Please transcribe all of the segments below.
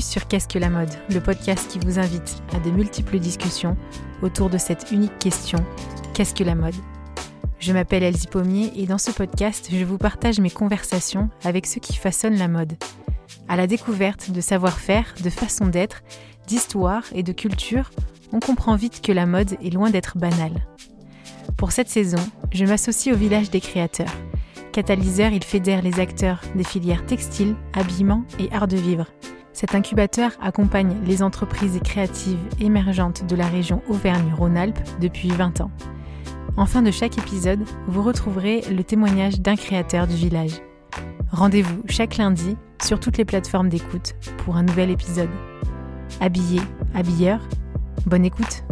Sur Qu'est-ce que la mode, le podcast qui vous invite à de multiples discussions autour de cette unique question Qu'est-ce que la mode? Je m'appelle Elsie Pommier et dans ce podcast, je vous partage mes conversations avec ceux qui façonnent la mode. À la découverte de savoir-faire, de façon d'être, d'histoire et de culture, on comprend vite que la mode est loin d'être banale. Pour cette saison, je m'associe au village des créateurs. Catalyseur, il fédère les acteurs des filières textiles, habillement et art de vivre. Cet incubateur accompagne les entreprises créatives émergentes de la région Auvergne-Rhône-Alpes depuis 20 ans. En fin de chaque épisode, vous retrouverez le témoignage d'un créateur du village. Rendez-vous chaque lundi sur toutes les plateformes d'écoute pour un nouvel épisode. Habillé, habilleur, bonne écoute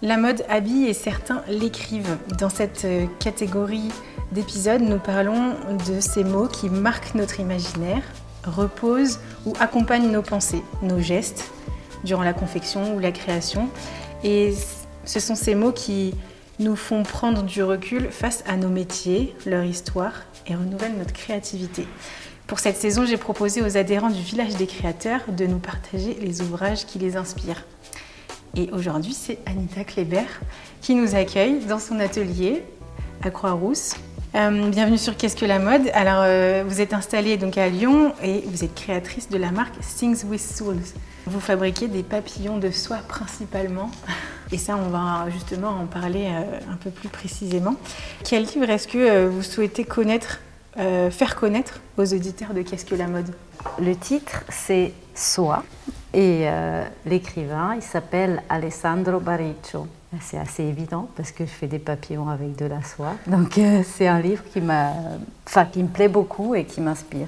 La mode habille et certains l'écrivent. Dans cette euh, catégorie d'épisodes, nous parlons de ces mots qui marquent notre imaginaire, reposent ou accompagnent nos pensées, nos gestes durant la confection ou la création. Et ce sont ces mots qui nous font prendre du recul face à nos métiers, leur histoire et renouvellent notre créativité. Pour cette saison, j'ai proposé aux adhérents du village des créateurs de nous partager les ouvrages qui les inspirent. Et aujourd'hui, c'est Anita Kléber qui nous accueille dans son atelier à Croix-Rousse. Euh, bienvenue sur Qu'est-ce que la mode? Alors, euh, vous êtes installée donc à Lyon et vous êtes créatrice de la marque Things with Souls. Vous fabriquez des papillons de soie principalement. Et ça, on va justement en parler euh, un peu plus précisément. Quel livre est-ce que vous souhaitez faire connaître aux auditeurs de Qu'est-ce que la mode? Le titre, c'est Soie et euh, l'écrivain, il s'appelle Alessandro Bariccio. C'est assez évident parce que je fais des papillons avec de la soie. Donc euh, c'est un livre qui, qui me plaît beaucoup et qui m'inspire.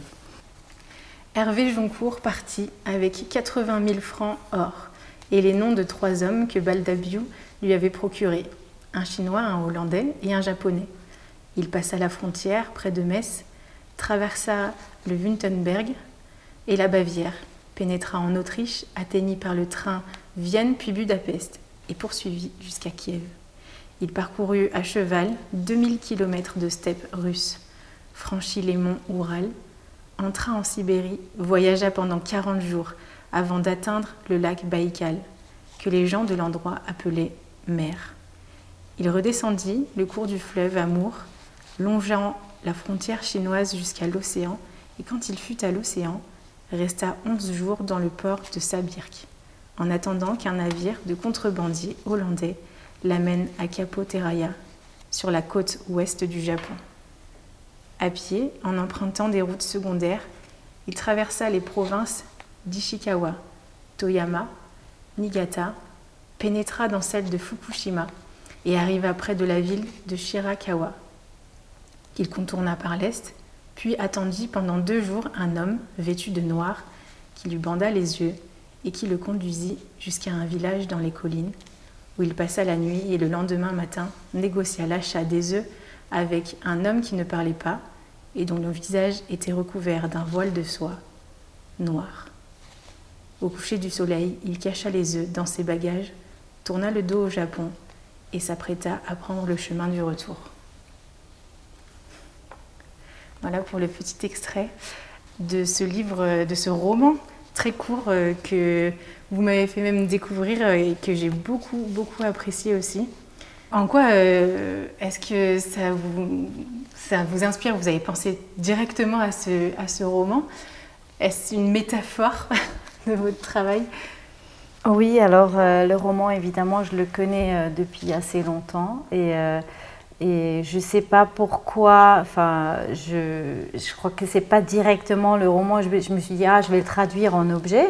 Hervé Joncourt partit avec 80 000 francs or et les noms de trois hommes que Baldabiou lui avait procurés, un Chinois, un Hollandais et un Japonais. Il passa la frontière près de Metz, traversa le Wuntenberg et la Bavière, pénétra en Autriche, atteignit par le train Vienne puis Budapest et poursuivit jusqu'à Kiev. Il parcourut à cheval 2000 km de steppe russe, franchit les monts Oural, entra en Sibérie, voyagea pendant 40 jours avant d'atteindre le lac Baïkal, que les gens de l'endroit appelaient mer. Il redescendit le cours du fleuve Amour, longeant la frontière chinoise jusqu'à l'océan, et quand il fut à l'océan, resta 11 jours dans le port de Sabirk, en attendant qu'un navire de contrebandiers hollandais l'amène à Capo Terraya, sur la côte ouest du Japon. À pied, en empruntant des routes secondaires, il traversa les provinces d'Ishikawa, Toyama, Niigata, pénétra dans celle de Fukushima et arriva près de la ville de Shirakawa. Il contourna par l'est puis attendit pendant deux jours un homme vêtu de noir qui lui banda les yeux et qui le conduisit jusqu'à un village dans les collines où il passa la nuit et le lendemain matin négocia l'achat des œufs avec un homme qui ne parlait pas et dont le visage était recouvert d'un voile de soie noir. Au coucher du soleil, il cacha les œufs dans ses bagages, tourna le dos au Japon et s'apprêta à prendre le chemin du retour. Voilà pour le petit extrait de ce livre, de ce roman très court euh, que vous m'avez fait même découvrir euh, et que j'ai beaucoup, beaucoup apprécié aussi. En quoi euh, est-ce que ça vous, ça vous inspire? Vous avez pensé directement à ce, à ce roman? Est-ce une métaphore de votre travail? Oui, alors le roman, évidemment, je le connais depuis assez longtemps et et je ne sais pas pourquoi, enfin, je, je crois que ce n'est pas directement le roman, je, me suis dit, ah, je vais le traduire en objet.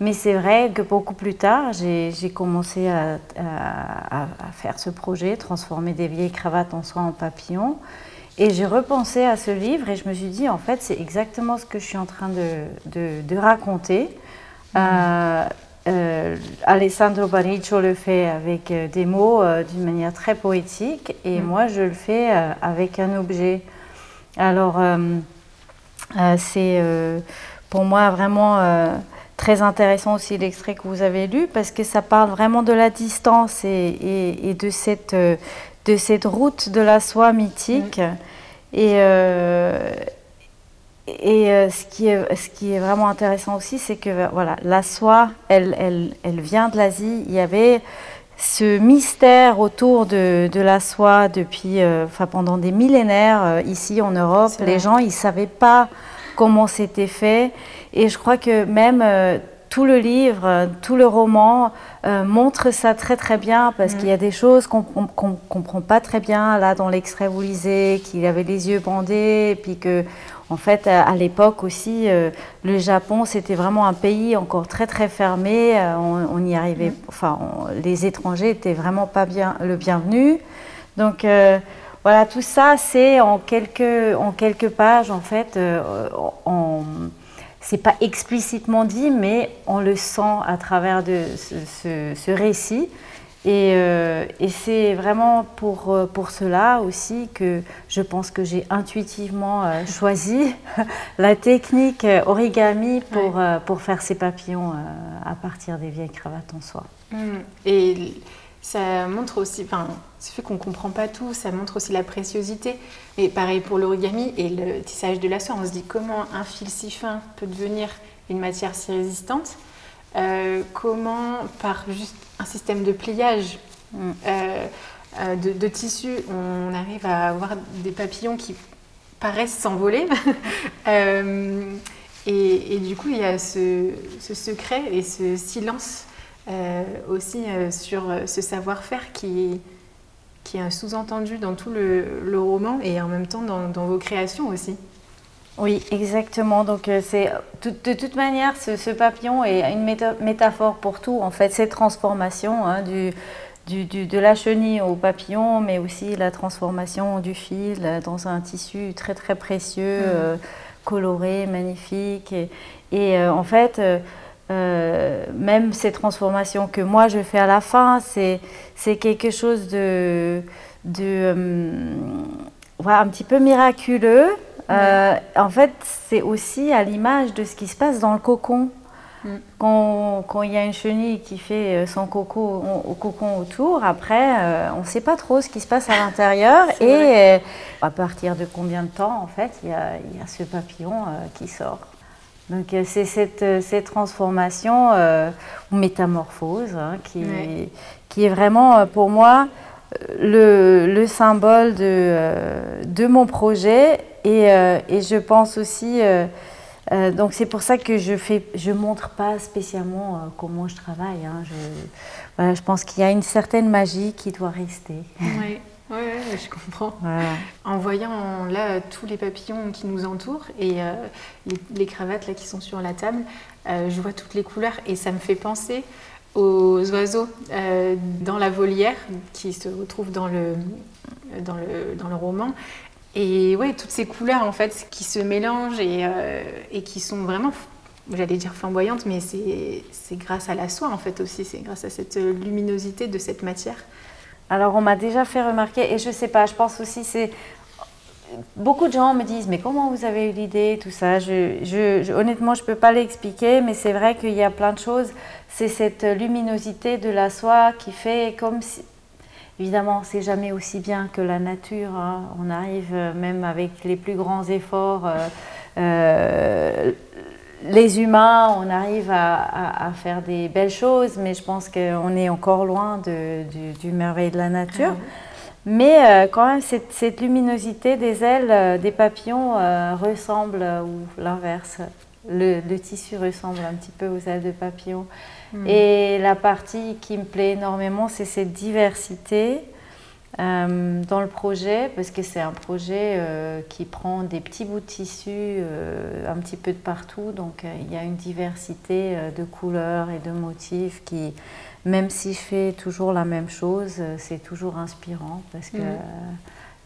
Mais c'est vrai que beaucoup plus tard, j'ai commencé à, à, faire ce projet, transformer des vieilles cravates en soie en papillon. Et j'ai repensé à ce livre et je me suis dit, en fait, c'est exactement ce que je suis en train de, de, raconter. Euh, euh, Alessandro Bariccio le fait avec euh, des mots euh, d'une manière très poétique et mm. moi je le fais avec un objet. Alors c'est pour moi vraiment très intéressant aussi l'extrait que vous avez lu parce que ça parle vraiment de la distance et, de, cette, de cette route de la soie mythique. Mm. Et, et ce, qui est, ce qui est vraiment intéressant aussi, c'est que voilà, la soie, elle, elle, elle vient de l'Asie. Il y avait ce mystère autour de, la soie depuis, euh, enfin, pendant des millénaires euh, ici en Europe. Les gens, ils ne savaient pas comment c'était fait. Et je crois que même euh, tout le livre, tout le roman montre ça très très bien parce mm. qu'il y a des choses qu'on ne comprend pas très bien. Là, dans l'extrait, vous lisez qu'il avait les yeux bandés et puis que en fait, à l'époque aussi, euh, le Japon, c'était vraiment un pays encore très très fermé. Euh, on, y arrivait, mm. enfin, les étrangers étaient vraiment pas bien le bienvenu. Donc euh, voilà, tout ça, c'est en quelques, en quelques pages, en fait. On, c'est pas explicitement dit, mais on le sent à travers de ce récit. Euh, et, c'est vraiment pour, euh, pour cela aussi que je pense que j'ai intuitivement euh, choisi la technique origami pour, pour faire ces papillons à partir des vieilles cravates en soie. Mmh. Et ça montre aussi, ce fait qu'on ne comprend pas tout, ça montre aussi la préciosité. Mais pareil pour l'origami et le tissage de la soie, on se dit comment un fil si fin peut devenir une matière si résistante. comment par juste un système de pliage mm. euh, euh, de, tissu, on arrive à avoir des papillons qui paraissent s'envoler. Euh, et, du coup, il y a ce, secret et ce silence aussi sur ce savoir-faire qui, qui est un sous-entendu dans tout le, roman et en même temps dans, dans vos créations aussi. Oui, exactement. Donc, euh, c'est de toute manière, ce, papillon est une métaphore pour tout. En fait, cette transformation hein, du, du, de la chenille au papillon, mais aussi la transformation du fil dans un tissu très très précieux, mm. euh, coloré, magnifique. Et, et euh, en fait, même ces transformations que moi je fais à la fin, c'est quelque chose de, de un petit peu miraculeux euh, en fait, c'est aussi à l'image de ce qui se passe dans le cocon. Mm. Quand, il y a une chenille qui fait euh, son coco au cocon autour, après, euh, on ne sait pas trop ce qui se passe à l'intérieur. et à partir de combien de temps, en fait, il y a, ce papillon qui sort. Donc c'est cette, transformation ou métamorphose hein, qui, qui, est vraiment pour moi le, symbole de, de mon projet euh, et, je pense aussi, euh, euh, donc c'est pour ça que je fais, je montre pas spécialement comment je travaille. Hein. Je, je pense qu'il y a une certaine magie qui doit rester. Oui. Je comprends. En voyant là tous les papillons qui nous entourent et les, cravates là qui sont sur la table, je vois toutes les couleurs et ça me fait penser aux oiseaux dans la volière qui se retrouvent dans le, dans le, dans le roman et ouais, toutes ces couleurs en fait qui se mélangent et, euh, et qui sont vraiment, j'allais dire flamboyantes, mais c'est grâce à la soie en fait aussi, c'est grâce à cette luminosité de cette matière. Alors on m'a déjà fait remarquer, et je sais pas, je pense aussi c'est beaucoup de gens me disent mais comment vous avez eu l'idée tout ça? Je, je, honnêtement je peux pas l'expliquer mais c'est vrai qu'il y a plein de choses c'est cette luminosité de la soie qui fait comme si Évidemment, c'est jamais aussi bien que la nature. Hein. On arrive euh, même avec les plus grands efforts. Euh, euh, les humains, on arrive à, faire des belles choses, mais je pense qu'on est encore loin du, merveille de la nature. Ah mais quand même, cette, luminosité des ailes des papillons ressemble, ou l'inverse, le, le, tissu ressemble un petit peu aux ailes de papillons. Hmm. Et la partie qui me plaît énormément, c'est cette diversité euh, dans le projet, parce que c'est un projet euh, qui prend des petits bouts de tissu euh, un petit peu de partout. Donc il y a une diversité de couleurs et de motifs qui, même si je fais toujours la même chose, c'est toujours inspirant parce que. Hmm.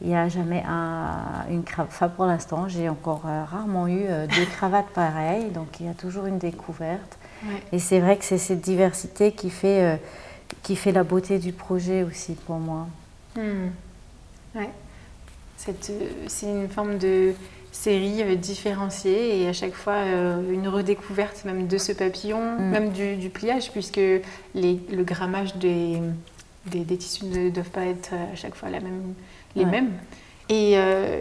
Il n'y a jamais un, une cravate. Enfin, pour l'instant, j'ai encore rarement eu deux cravates pareilles, donc il y a toujours une découverte. Et c'est vrai que c'est cette diversité qui fait, qui fait la beauté du projet aussi pour moi. Hmm. Ouais. Euh, c'est une forme de séries différenciées et à chaque fois une redécouverte même de ce papillon, mm. même du, pliage, puisque les, le grammage des, des, tissus ne doivent pas être à chaque fois la même, les mêmes. Et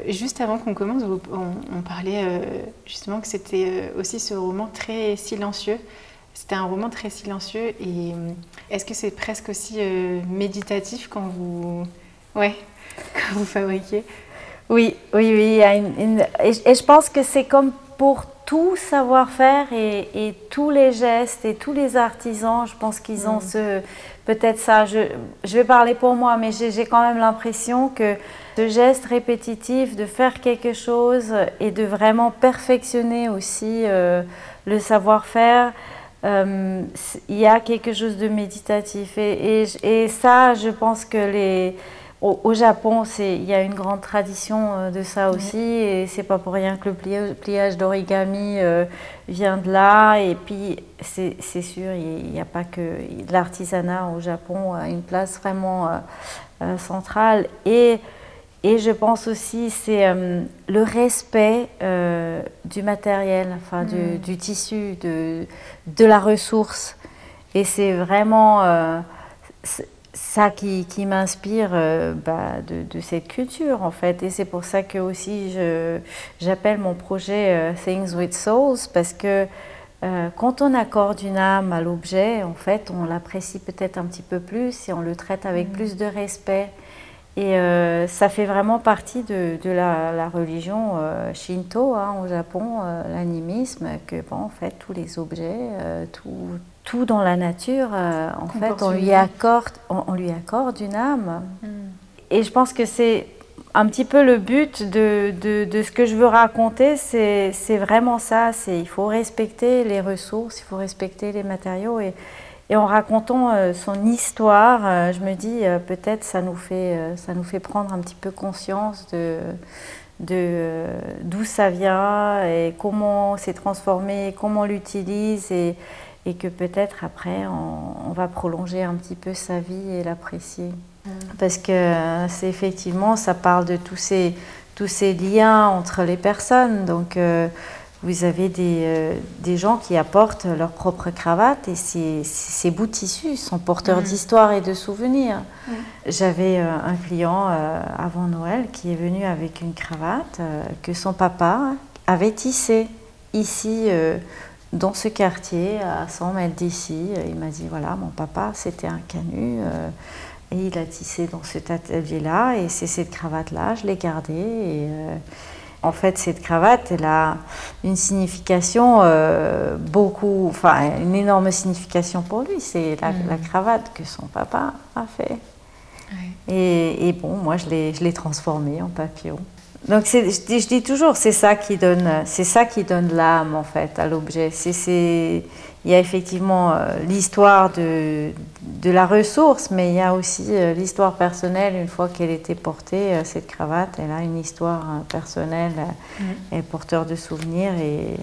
juste avant qu'on commence, on, parlait justement que c'était aussi ce roman très silencieux. C'était un roman très silencieux et est-ce que c'est presque aussi méditatif quand vous, ouais, quand vous fabriquez oui, oui, oui. et, je pense que c'est comme pour tout savoir-faire et, tous les gestes et tous les artisans, je pense qu'ils ont mm. ce peut-être ça. Je, vais parler pour moi, mais j'ai quand même l'impression que ce geste répétitif de faire quelque chose et de vraiment perfectionner aussi euh, le savoir-faire. Euh, il y a quelque chose de méditatif et, et ça, je pense que les, au, Japon, il y a une grande tradition euh, de ça aussi, et c'est pas pour rien que le pliage, d'origami euh, vient de là. Et puis, c'est sûr, il n'y a pas que l'artisanat au Japon a une place vraiment euh, centrale. Et, et je pense aussi c'est le respect du matériel, enfin du, mm. du, tissu, de, de la ressource. Et c'est vraiment ça qui, qui m'inspire euh, bah, de, de, cette culture en fait. Et c'est pour ça que aussi j'appelle mon projet euh, Things with Souls parce que euh, quand on accorde une âme à l'objet, en fait, on l'apprécie peut-être un petit peu plus et on le traite avec mm. plus de respect. Et ça fait vraiment partie de, de la, la, religion Shinto hein, au Japon, l'animisme, que bon, en fait, tous les objets, tout, tout dans la nature, euh, en fait, on lui, accorde, on, lui accorde une âme. Hmm. Et je pense que c'est un petit peu le but de, de, ce que je veux raconter, c'est vraiment ça. Il faut respecter les ressources, il faut respecter les matériaux. Et, et en racontant euh, son histoire, euh, je me dis peut-être ça nous fait ça nous fait prendre un petit peu conscience de d'où ça vient et comment c'est transformé, comment on l'utilise et, et que peut-être après on, va prolonger un petit peu sa vie et l'apprécier. Mm. Parce que euh, c'est effectivement, ça parle de tous ces, tous ces liens entre les personnes. Donc euh, vous avez des, euh, des, gens qui apportent leur propre cravate et ces, ces bouts de tissu sont porteurs mm. d'histoire et de souvenirs. Mm. J'avais un client avant Noël qui est venu avec une cravate que son papa avait tissée ici dans ce quartier, à 100 mètres d'ici. Il m'a dit, voilà, mon papa, c'était un canut. Euh, et il a tissé dans cet atelier-là. Et c'est cette cravate-là, je l'ai gardée. Et, euh, en fait, cette cravate, elle a une signification euh, beaucoup, enfin, une énorme signification pour lui. C'est la, mm. cravate que son papa a fait. Et, et, bon, moi, je l'ai transformée en papillon. Donc je dis, toujours, c'est ça qui donne, c'est ça qui donne l'âme en fait à l'objet. C'est, il y a effectivement euh, l'histoire de, de, la ressource, mais il y a aussi euh, l'histoire personnelle. Une fois qu'elle était portée, euh, cette cravate, elle a une histoire personnelle, mm. elle est porteur de souvenirs et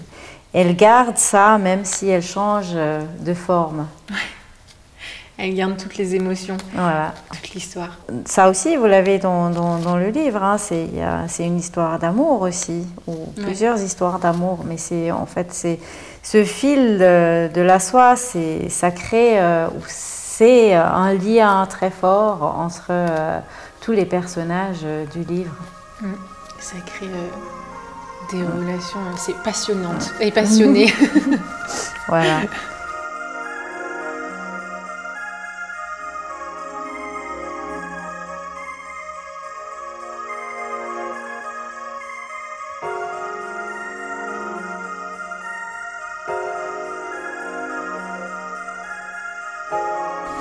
elle garde ça même si elle change de forme. Elle garde toutes les émotions, voilà. toute l'histoire. Ça aussi, vous l'avez dans, dans, le livre, hein, c'est une histoire d'amour aussi, ou plusieurs histoires d'amour, mais c'est en fait c'est ce fil de, la soie, ça crée, euh, c'est un lien très fort entre euh, tous les personnages euh, du livre. Mm. Ça crée des relations assez passionnantes et passionnées. voilà.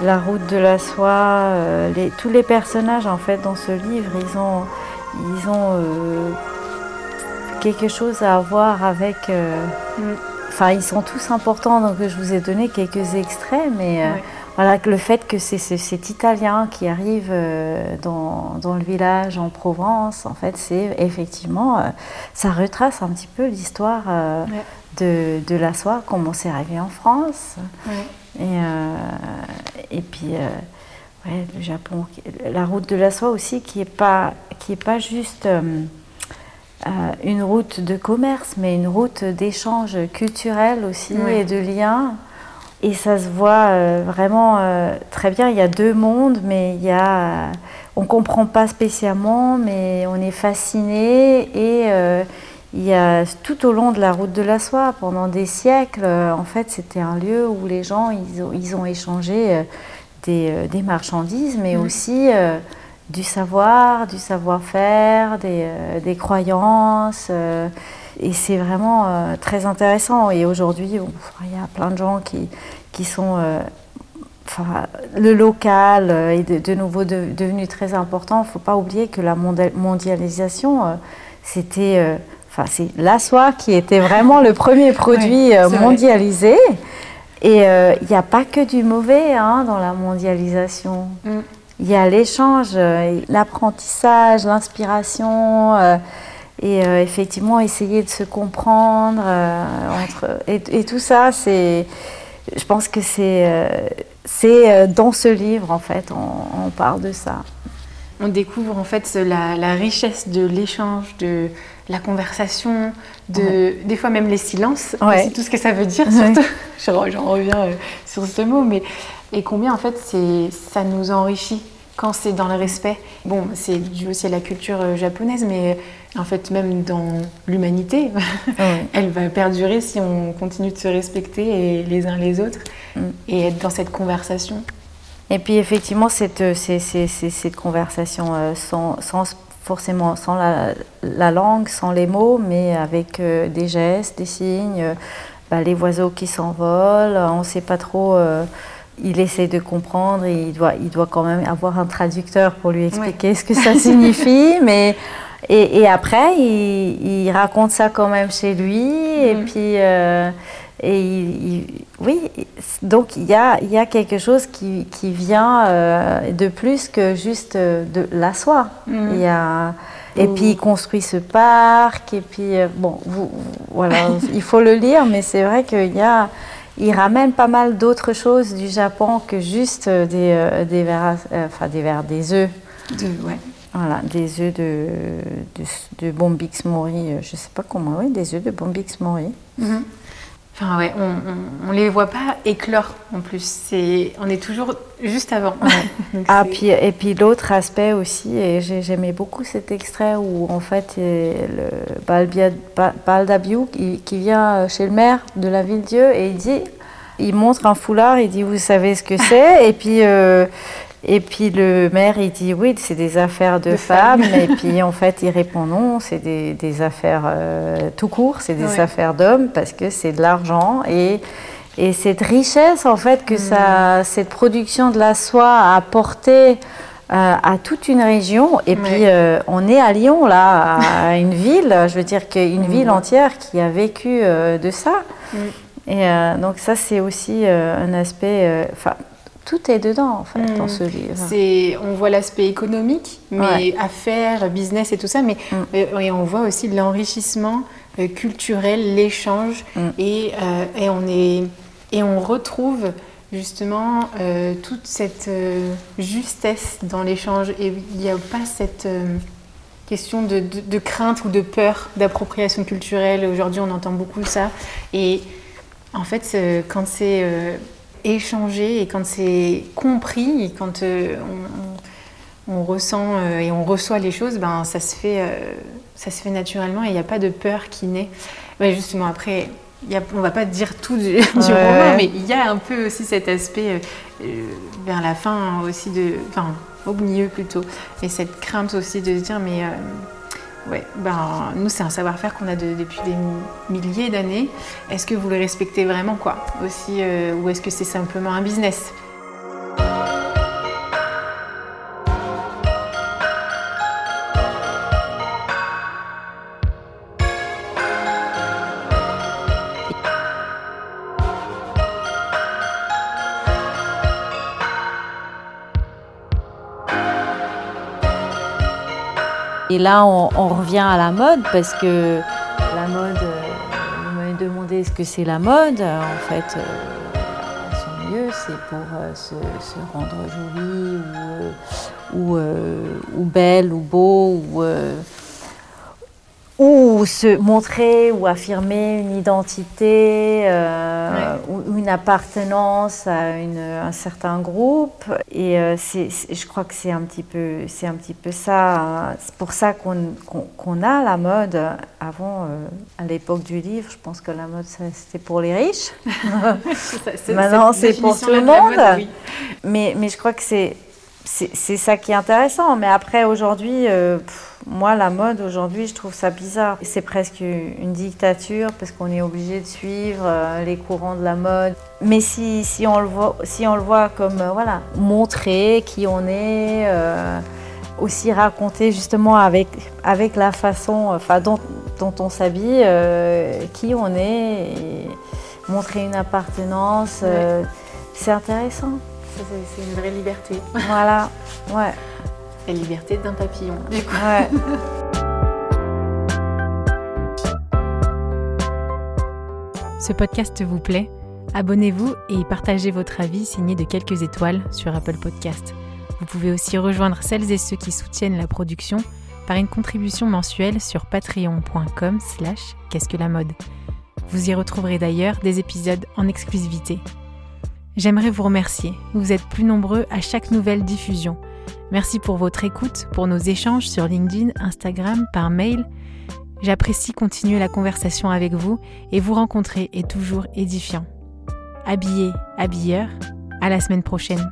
la route de la soie, euh, tous les personnages en fait dans ce livre, ils ont, ils ont euh, quelque chose à voir avec. Euh, mm. Enfin, ils sont tous importants, donc je vous ai donné quelques extraits, mais voilà le fait que c'est cet Italien qui arrive dans, le village en Provence, en fait, c'est effectivement, ça retrace un petit peu l'histoire de, la soie, comment c'est arrivé en France. Et, euh, et puis, euh, ouais, le Japon, la route de la soie aussi, qui n'est pas, qui est pas juste. Euh, une route de commerce, mais une route d'échange culturel aussi et de liens. Et ça se voit vraiment très bien. Il y a deux mondes, mais il y a, on ne comprend pas spécialement, mais on est fasciné et il y a tout au long de la route de la soie, pendant des siècles, euh, en fait, c'était un lieu où les gens, ils ont, échangé euh, euh, des, marchandises, mais mmh. aussi du savoir, du savoir-faire, des, croyances. et c'est vraiment très intéressant. Et aujourd'hui, il y a plein de gens qui, qui sont... Enfin, le local est de, nouveau devenu très important. Il ne faut pas oublier que la mondialisation, c'était Enfin, c'est la soie qui était vraiment le premier produit euh, mondialisé. Et euh, il n'y a pas que du mauvais hein, dans la mondialisation. Mm. Il y a l'échange, euh, l'apprentissage, l'inspiration. et effectivement, essayer de se comprendre. entre, et, tout ça, c'est, je pense que c'est, c'est dans ce livre, en fait, on, parle de ça. On découvre en fait la, la richesse de l'échange, de, la conversation, de, des fois même les silences, c'est tout ce que ça veut dire, surtout. J'en reviens euh, sur ce mot, mais et combien en fait ça nous enrichit quand c'est dans le respect. Bon, c'est dû aussi à la culture euh, japonaise, mais en fait même dans l'humanité, elle va perdurer si on continue de se respecter les uns les autres mm. et être dans cette conversation. Et puis effectivement, cette, euh, cette conversation sans, sans forcément sans la, langue, sans les mots, mais avec euh, des gestes, des signes, euh, bah, les oiseaux qui s'envolent, on ne sait pas trop. Euh, il essaie de comprendre et il doit, il doit quand même avoir un traducteur pour lui expliquer ce que ça signifie, mais et, après il, raconte ça quand même chez lui et mhm. puis et oui, donc il y a, il y a quelque chose qui, qui vient euh, de plus que juste euh, de la soie. Mm. Il y a, et puis il construit ce parc, et puis euh, bon, vous, voilà, il faut le lire, mais c'est vrai qu'il y a, il ramène pas mal d'autres choses du Japon que juste des, des verres, enfin des verres, des œufs. De, ouais. Voilà, des œufs de, de, de Bombix Mori, je sais pas comment, oui, des œufs de Bombix Mori. Mm-hmm. Enfin ouais, on, ne les voit pas éclore en plus. C'est, on est toujours juste avant. ah puis et puis l'autre aspect aussi, et j'aimais beaucoup cet extrait où en fait le Baldabiou qui, qui vient chez le maire de la ville Dieu et il dit, il montre un foulard, il dit vous savez ce que c'est? Et puis euh, et puis le maire, il dit oui, c'est des affaires de, femmes. et puis en fait, il répond non, c'est des, affaires euh, tout court, c'est des affaires d'hommes parce que c'est de l'argent. Et, et cette richesse, en fait, que ça, mm. cette production de la soie a apporté euh, à toute une région. Et puis, euh, on est à Lyon, là, à une ville, je veux dire qu'une mm. ville entière qui a vécu de ça. Mm. Et donc, ça, c'est aussi un aspect tout est dedans en fait dans mm. ce livre. C'est, on voit l'aspect économique, mais affaires, business et tout ça, mais mm. euh, et on voit aussi l'enrichissement euh, culturel, l'échange, mm. et, euh, et, on est et on retrouve justement toute cette justesse dans l'échange et il n'y a pas cette question de, de, de, crainte ou de peur d'appropriation culturelle. Aujourd'hui, on entend beaucoup ça et en fait, quand c'est échanger et quand c'est compris, et quand euh, on, ressent euh, et on reçoit les choses, ben, ça, se fait, euh, ça se fait naturellement et il n'y a pas de peur qui naît. justement, après, y a, on va pas dire tout du, roman, mais il y a un peu aussi cet aspect vers la fin aussi, de, enfin au milieu plutôt, et cette crainte aussi de se dire mais Ouais, ben, nous, c'est un savoir-faire qu'on a depuis des milliers d'années. Est-ce que vous le respectez vraiment, quoi, aussi, euh, ou est-ce que c'est simplement un business? Et là, on, revient à la mode parce que la mode, euh, vous m'avez demandé ce que c'est la mode. En fait, euh, son mieux, c'est pour euh, se, rendre jolie ou, belle ou beau. Ou se montrer ou affirmer une identité euh, ou une appartenance à un certain groupe. Et euh, je crois que c'est un petit peu c'est un petit peu ça hein. c'est pour ça qu'on a la mode avant euh, à l'époque du livre. Je pense que la mode c'était pour les riches. Maintenant c'est pour tout le monde. mais mais je crois que c'est c'est ça qui est intéressant. Mais après, aujourd'hui, euh, moi, la mode, aujourd'hui, je trouve ça bizarre. C'est presque une dictature parce qu'on est obligé de suivre euh, les courants de la mode. Mais si, si, on, le voit, si on le voit comme, euh, voilà, montrer qui on est, aussi raconter justement avec, avec la façon enfin, dont, dont on s'habille, qui on est, et montrer une appartenance, c'est intéressant. C'est une vraie liberté. Voilà, ouais. La liberté d'un papillon, du coup. Ouais. Ce podcast vous plaît? Abonnez-vous et partagez votre avis signé de quelques étoiles sur Apple Podcast. Vous pouvez aussi rejoindre celles et ceux qui soutiennent la production par une contribution mensuelle sur patreon.com slash qu'est-ce que la mode. Vous y retrouverez d'ailleurs des épisodes en exclusivité. J'aimerais vous remercier. Vous êtes plus nombreux à chaque nouvelle diffusion. Merci pour votre écoute, pour nos échanges sur LinkedIn, Instagram, par mail. J'apprécie continuer la conversation avec vous et vous rencontrer est toujours édifiant. Habillé, habilleur, à la semaine prochaine.